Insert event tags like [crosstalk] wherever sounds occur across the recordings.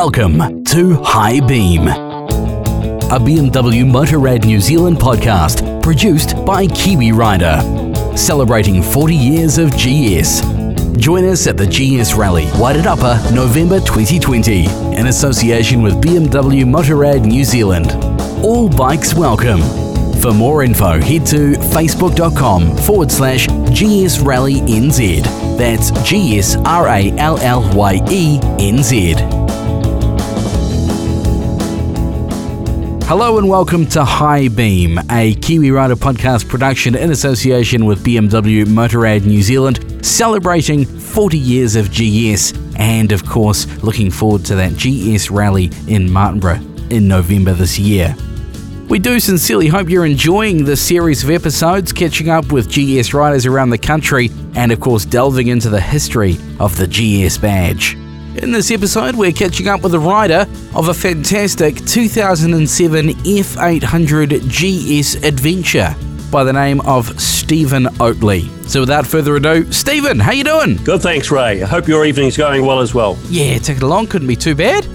Welcome to High Beam, a BMW Motorrad New Zealand podcast produced by Kiwi Rider, celebrating 40 years of GS. Join us at the GS Rally, Wairarapa, November 2020, in association with BMW Motorrad New Zealand. All bikes welcome. For more info, head to facebook.com forward slash GS Rallye NZ. That's G S R A L L Y E N Z. Hello and welcome to High Beam, a Kiwi Rider podcast production in association with BMW Motorrad New Zealand, celebrating 40 years of GS and, of course, looking forward to that GS rally in Martinborough in November this year. We do sincerely hope you're enjoying this series of episodes, catching up with GS riders around the country, and of course, delving into the history of the GS badge. In this episode, we're catching up with a rider of a fantastic 2007 F800 GS Adventure by the name of Stephen Oatley. So without further ado, Stephen, how you doing? Good, thanks, Ray. I hope your evening's going well as well. Yeah, take it along. Couldn't be too bad.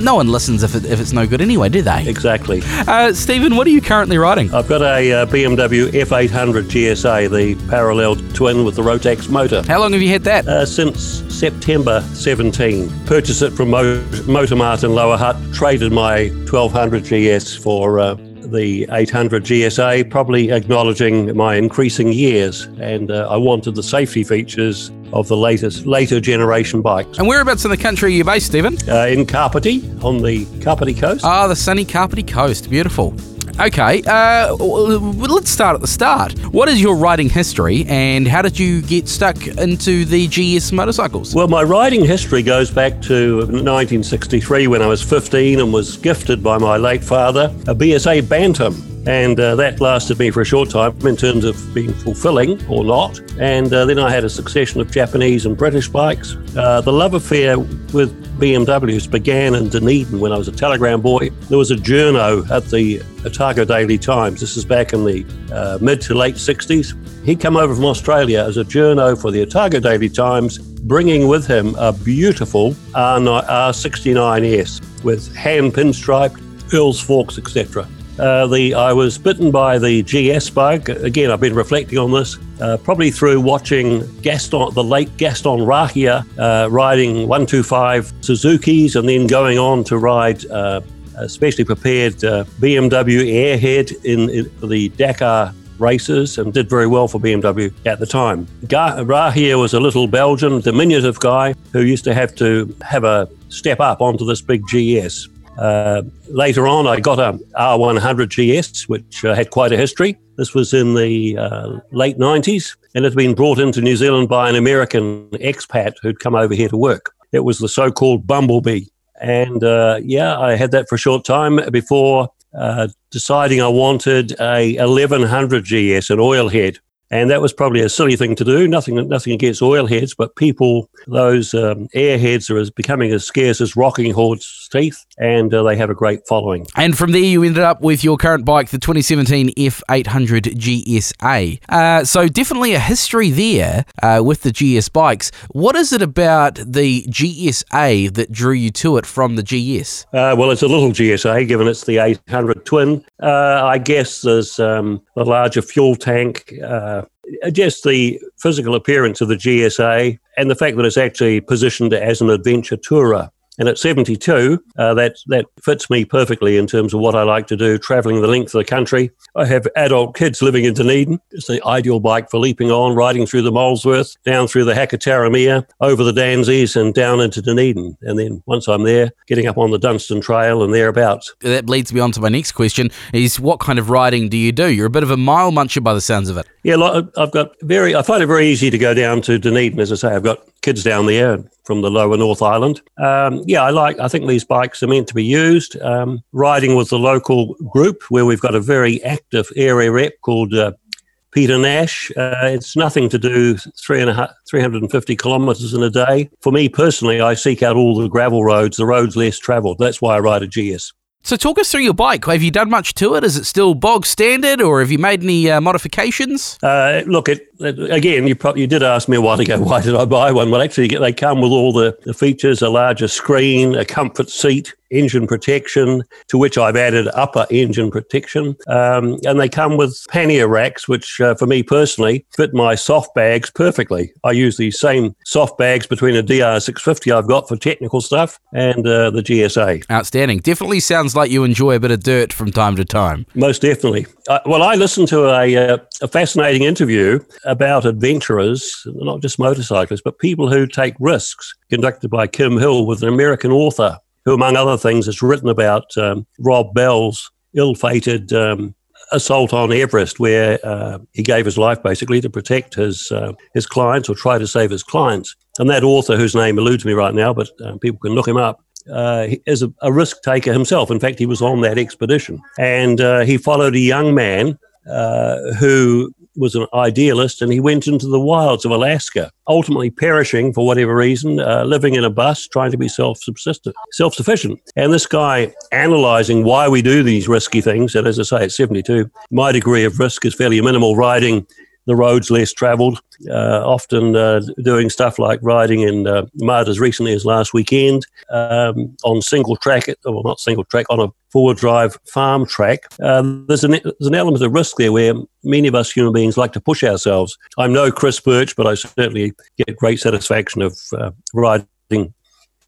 No one listens if, it, if it's no good anyway, do they? Exactly. Uh, Stephen, what are you currently riding? I've got a uh, BMW F800 GSA, the parallel twin with the Rotax motor. How long have you had that? Uh, since September 17. Purchased it from Mo- Motormart in Lower Hutt. Traded my 1200 GS for uh, the 800 GSA, probably acknowledging my increasing years, and uh, I wanted the safety features of the latest later generation bikes. And whereabouts in the country are you based, Stephen? Uh, in Kapiti, on the Kapiti coast. Ah, the sunny Kapiti coast. Beautiful. Okay, uh, let's start at the start. What is your riding history and how did you get stuck into the GS motorcycles? Well, my riding history goes back to 1963 when I was 15 and was gifted by my late father a BSA Bantam. And uh, that lasted me for a short time in terms of being fulfilling or not. And uh, then I had a succession of Japanese and British bikes. Uh, the love affair with BMWs began in Dunedin when I was a telegram boy. There was a journo at the Otago Daily Times. This is back in the uh, mid to late 60s. He'd come over from Australia as a journo for the Otago Daily Times, bringing with him a beautiful R69S with hand pinstriped, Earles forks, etc. Uh, the I was bitten by the GS bug. Again, I've been reflecting on this uh, probably through watching Gaston, the late Gaston Rahier, uh, riding 125 Suzuki's, and then going on to ride uh, a specially prepared uh, BMW Airhead in, in the Dakar races and did very well for BMW at the time. Rahier was a little Belgian, diminutive guy who used to have to have a step up onto this big GS. Uh, later on, I got a R100 GS, which uh, had quite a history. This was in the uh, late 90s, and it had been brought into New Zealand by an American expat who'd come over here to work. It was the so called Bumblebee. And uh, yeah, I had that for a short time before uh, deciding I wanted a 1100 GS, an oil head. And that was probably a silly thing to do. Nothing, nothing against oil heads, but people, those um, airheads are as becoming as scarce as rocking horse teeth, and uh, they have a great following. And from there, you ended up with your current bike, the 2017 F800 GSA. Uh, so definitely a history there uh, with the GS bikes. What is it about the GSA that drew you to it from the GS? Uh, well, it's a little GSA, given it's the 800 twin. Uh, I guess there's um, the larger fuel tank. Just the physical appearance of the GSA and the fact that it's actually positioned as an adventure tourer. And at 72, uh, that that fits me perfectly in terms of what I like to do, traveling the length of the country. I have adult kids living in Dunedin. It's the ideal bike for leaping on, riding through the Molesworth, down through the Hakataramea, over the Danseys, and down into Dunedin. And then once I'm there, getting up on the Dunstan Trail and thereabouts. That leads me on to my next question: Is what kind of riding do you do? You're a bit of a mile muncher by the sounds of it. Yeah, I've got very. I find it very easy to go down to Dunedin. As I say, I've got kids down there from the lower North Island. Um, yeah, I like. I think these bikes are meant to be used. Um, riding with the local group, where we've got a very active area rep called uh, Peter Nash. Uh, it's nothing to do three and a half, 350 kilometres in a day. For me personally, I seek out all the gravel roads, the roads less travelled. That's why I ride a GS. So, talk us through your bike. Have you done much to it? Is it still bog standard, or have you made any uh, modifications? Uh, look, it, again, you probably you did ask me a while ago [laughs] why did I buy one. Well, actually, they come with all the, the features: a larger screen, a comfort seat, engine protection, to which I've added upper engine protection. Um, and they come with pannier racks, which uh, for me personally fit my soft bags perfectly. I use these same soft bags between a DR650 I've got for technical stuff and uh, the GSA. Outstanding. Definitely sounds like you enjoy a bit of dirt from time to time. Most definitely. Uh, well, I listened to a, uh, a fascinating interview about adventurers, not just motorcyclists, but people who take risks, conducted by Kim Hill with an American author who, among other things, has written about um, Rob Bell's ill fated um, assault on Everest, where uh, he gave his life basically to protect his, uh, his clients or try to save his clients. And that author, whose name eludes me right now, but uh, people can look him up, uh, is a, a, risk taker himself. In fact, he was on that expedition. And uh, he followed a young man uh, who was an idealist and he went into the wilds of Alaska, ultimately perishing for whatever reason, uh, living in a bus, trying to be self subsistent, self sufficient. And this guy analyzing why we do these risky things, and as I say, at 72, my degree of risk is fairly minimal riding the roads less travelled, uh, often uh, doing stuff like riding in uh, mud as recently as last weekend um, on single track, well, not single track, on a four drive farm track. Um, there's, an, there's an element of risk there where many of us human beings like to push ourselves. I'm no Chris Birch, but I certainly get great satisfaction of uh, riding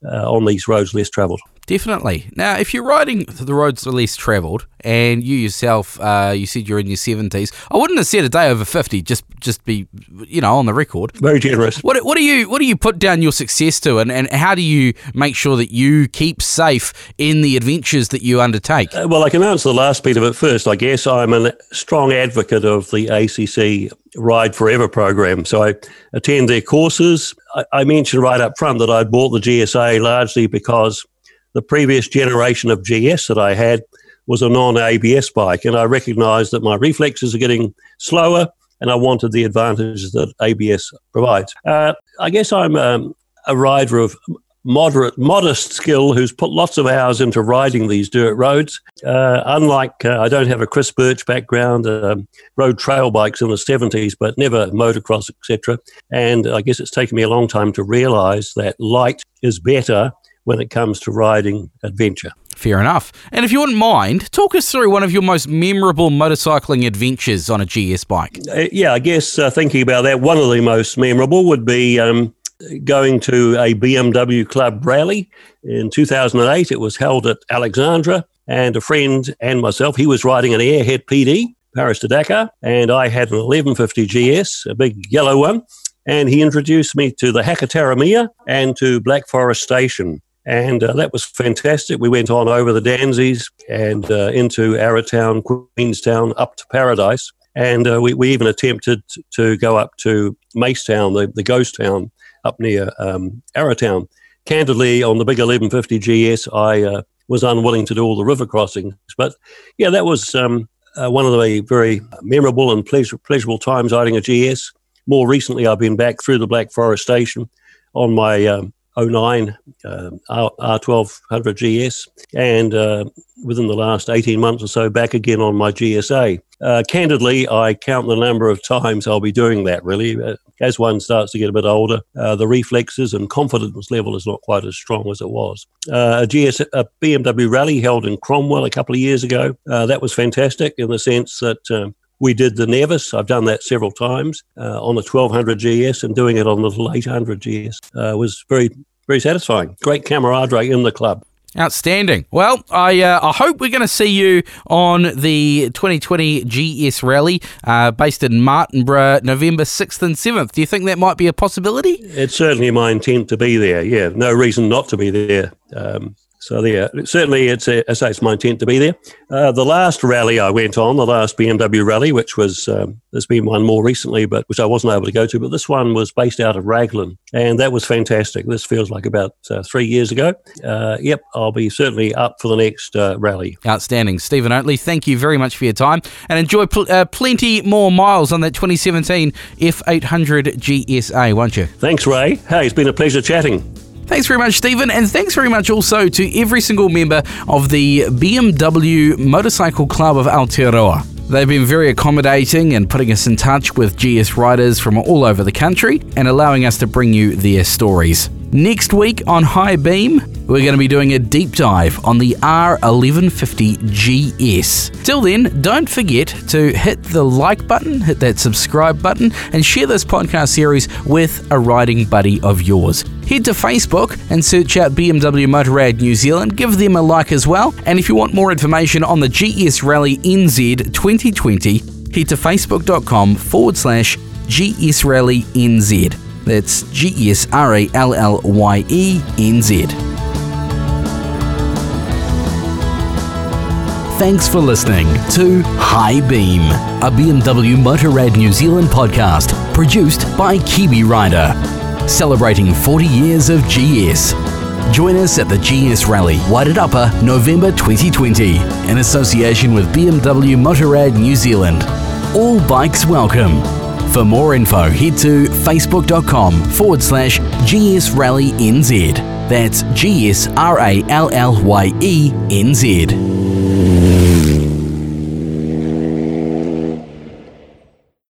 uh, on these roads less travelled. Definitely. Now, if you're riding the roads least travelled, and you yourself, uh, you said you're in your seventies, I wouldn't have said a day over fifty. Just, just be, you know, on the record. Very generous. What, what do you, what do you put down your success to, and, and how do you make sure that you keep safe in the adventures that you undertake? Uh, well, I can answer the last bit of it first. I guess I'm a strong advocate of the ACC Ride Forever program. So I attend their courses. I, I mentioned right up front that I bought the GSA largely because the previous generation of GS that I had was a non ABS bike, and I recognized that my reflexes are getting slower, and I wanted the advantages that ABS provides. Uh, I guess I'm um, a rider of moderate, modest skill who's put lots of hours into riding these dirt roads. Uh, unlike, uh, I don't have a Chris Birch background, um, rode trail bikes in the 70s, but never motocross, etc. And I guess it's taken me a long time to realize that light is better when it comes to riding adventure. Fair enough. And if you wouldn't mind, talk us through one of your most memorable motorcycling adventures on a GS bike. Uh, yeah, I guess uh, thinking about that, one of the most memorable would be um, going to a BMW Club rally in 2008. It was held at Alexandra, and a friend and myself, he was riding an Airhead PD, Paris to Dakar, and I had an 1150 GS, a big yellow one. And he introduced me to the Hakataramea and to Black Forest Station. And uh, that was fantastic. We went on over the Danseys and uh, into Arrowtown, Queenstown, up to Paradise. And uh, we, we even attempted to go up to Macetown, the, the ghost town up near um, Arrowtown. Candidly, on the big 1150 GS, I uh, was unwilling to do all the river crossings. But yeah, that was um, uh, one of the very memorable and pleasurable times riding a GS. More recently, I've been back through the Black Forest Station on my um, 09 uh, R- 1200 GS, and uh, within the last 18 months or so, back again on my GSA. Uh, candidly, I count the number of times I'll be doing that really. Uh, as one starts to get a bit older, uh, the reflexes and confidence level is not quite as strong as it was. Uh, a, GS, a BMW rally held in Cromwell a couple of years ago. that was fantastic in the sense that um, we did the Nevis. I've done that several times uh, on the 1200 GS and doing it on the 800 GS uh, was very, very satisfying. Great camaraderie in the club. Outstanding. Well, I uh, I hope we're going to see you on the 2020 GS Rally uh, based in Martinborough, November 6th and 7th. Do you think that might be a possibility? It's certainly my intent to be there. Yeah, no reason not to be there. Um, so there, certainly, it's a, as I say, it's my intent to be there. Uh, the last rally I went on, the last BMW rally, which was um, there's been one more recently, but which I wasn't able to go to, but this one was based out of Raglan, and that was fantastic. This feels like about uh, three years ago. Uh, yep, I'll be certainly up for the next uh, rally. Outstanding, Stephen Oatley. Thank you very much for your time, and enjoy pl- uh, plenty more miles on that 2017 F800 GSA, won't you? Thanks, Ray. Hey, it's been a pleasure chatting. Thanks very much, Stephen, and thanks very much also to every single member of the BMW Motorcycle Club of Aotearoa. They've been very accommodating and putting us in touch with GS riders from all over the country and allowing us to bring you their stories. Next week on High Beam, we're going to be doing a deep dive on the R1150 GS. Till then, don't forget to hit the like button, hit that subscribe button, and share this podcast series with a riding buddy of yours. Head to Facebook and search out BMW Motorrad New Zealand, give them a like as well. And if you want more information on the GS Rallye NZ 2020, head to facebook.com forward slash GS Rallye NZ. That's G S R A L L Y E N Z. Thanks for listening to High Beam, a BMW Motorrad New Zealand podcast produced by Kiwi Rider, celebrating 40 years of GS. Join us at the GS Rally, Wairarapa, November 2020, in association with BMW Motorrad New Zealand. All bikes welcome. For more info, head to facebook.com forward slash GS Rallye NZ. That's G S R A L L Y E N Z.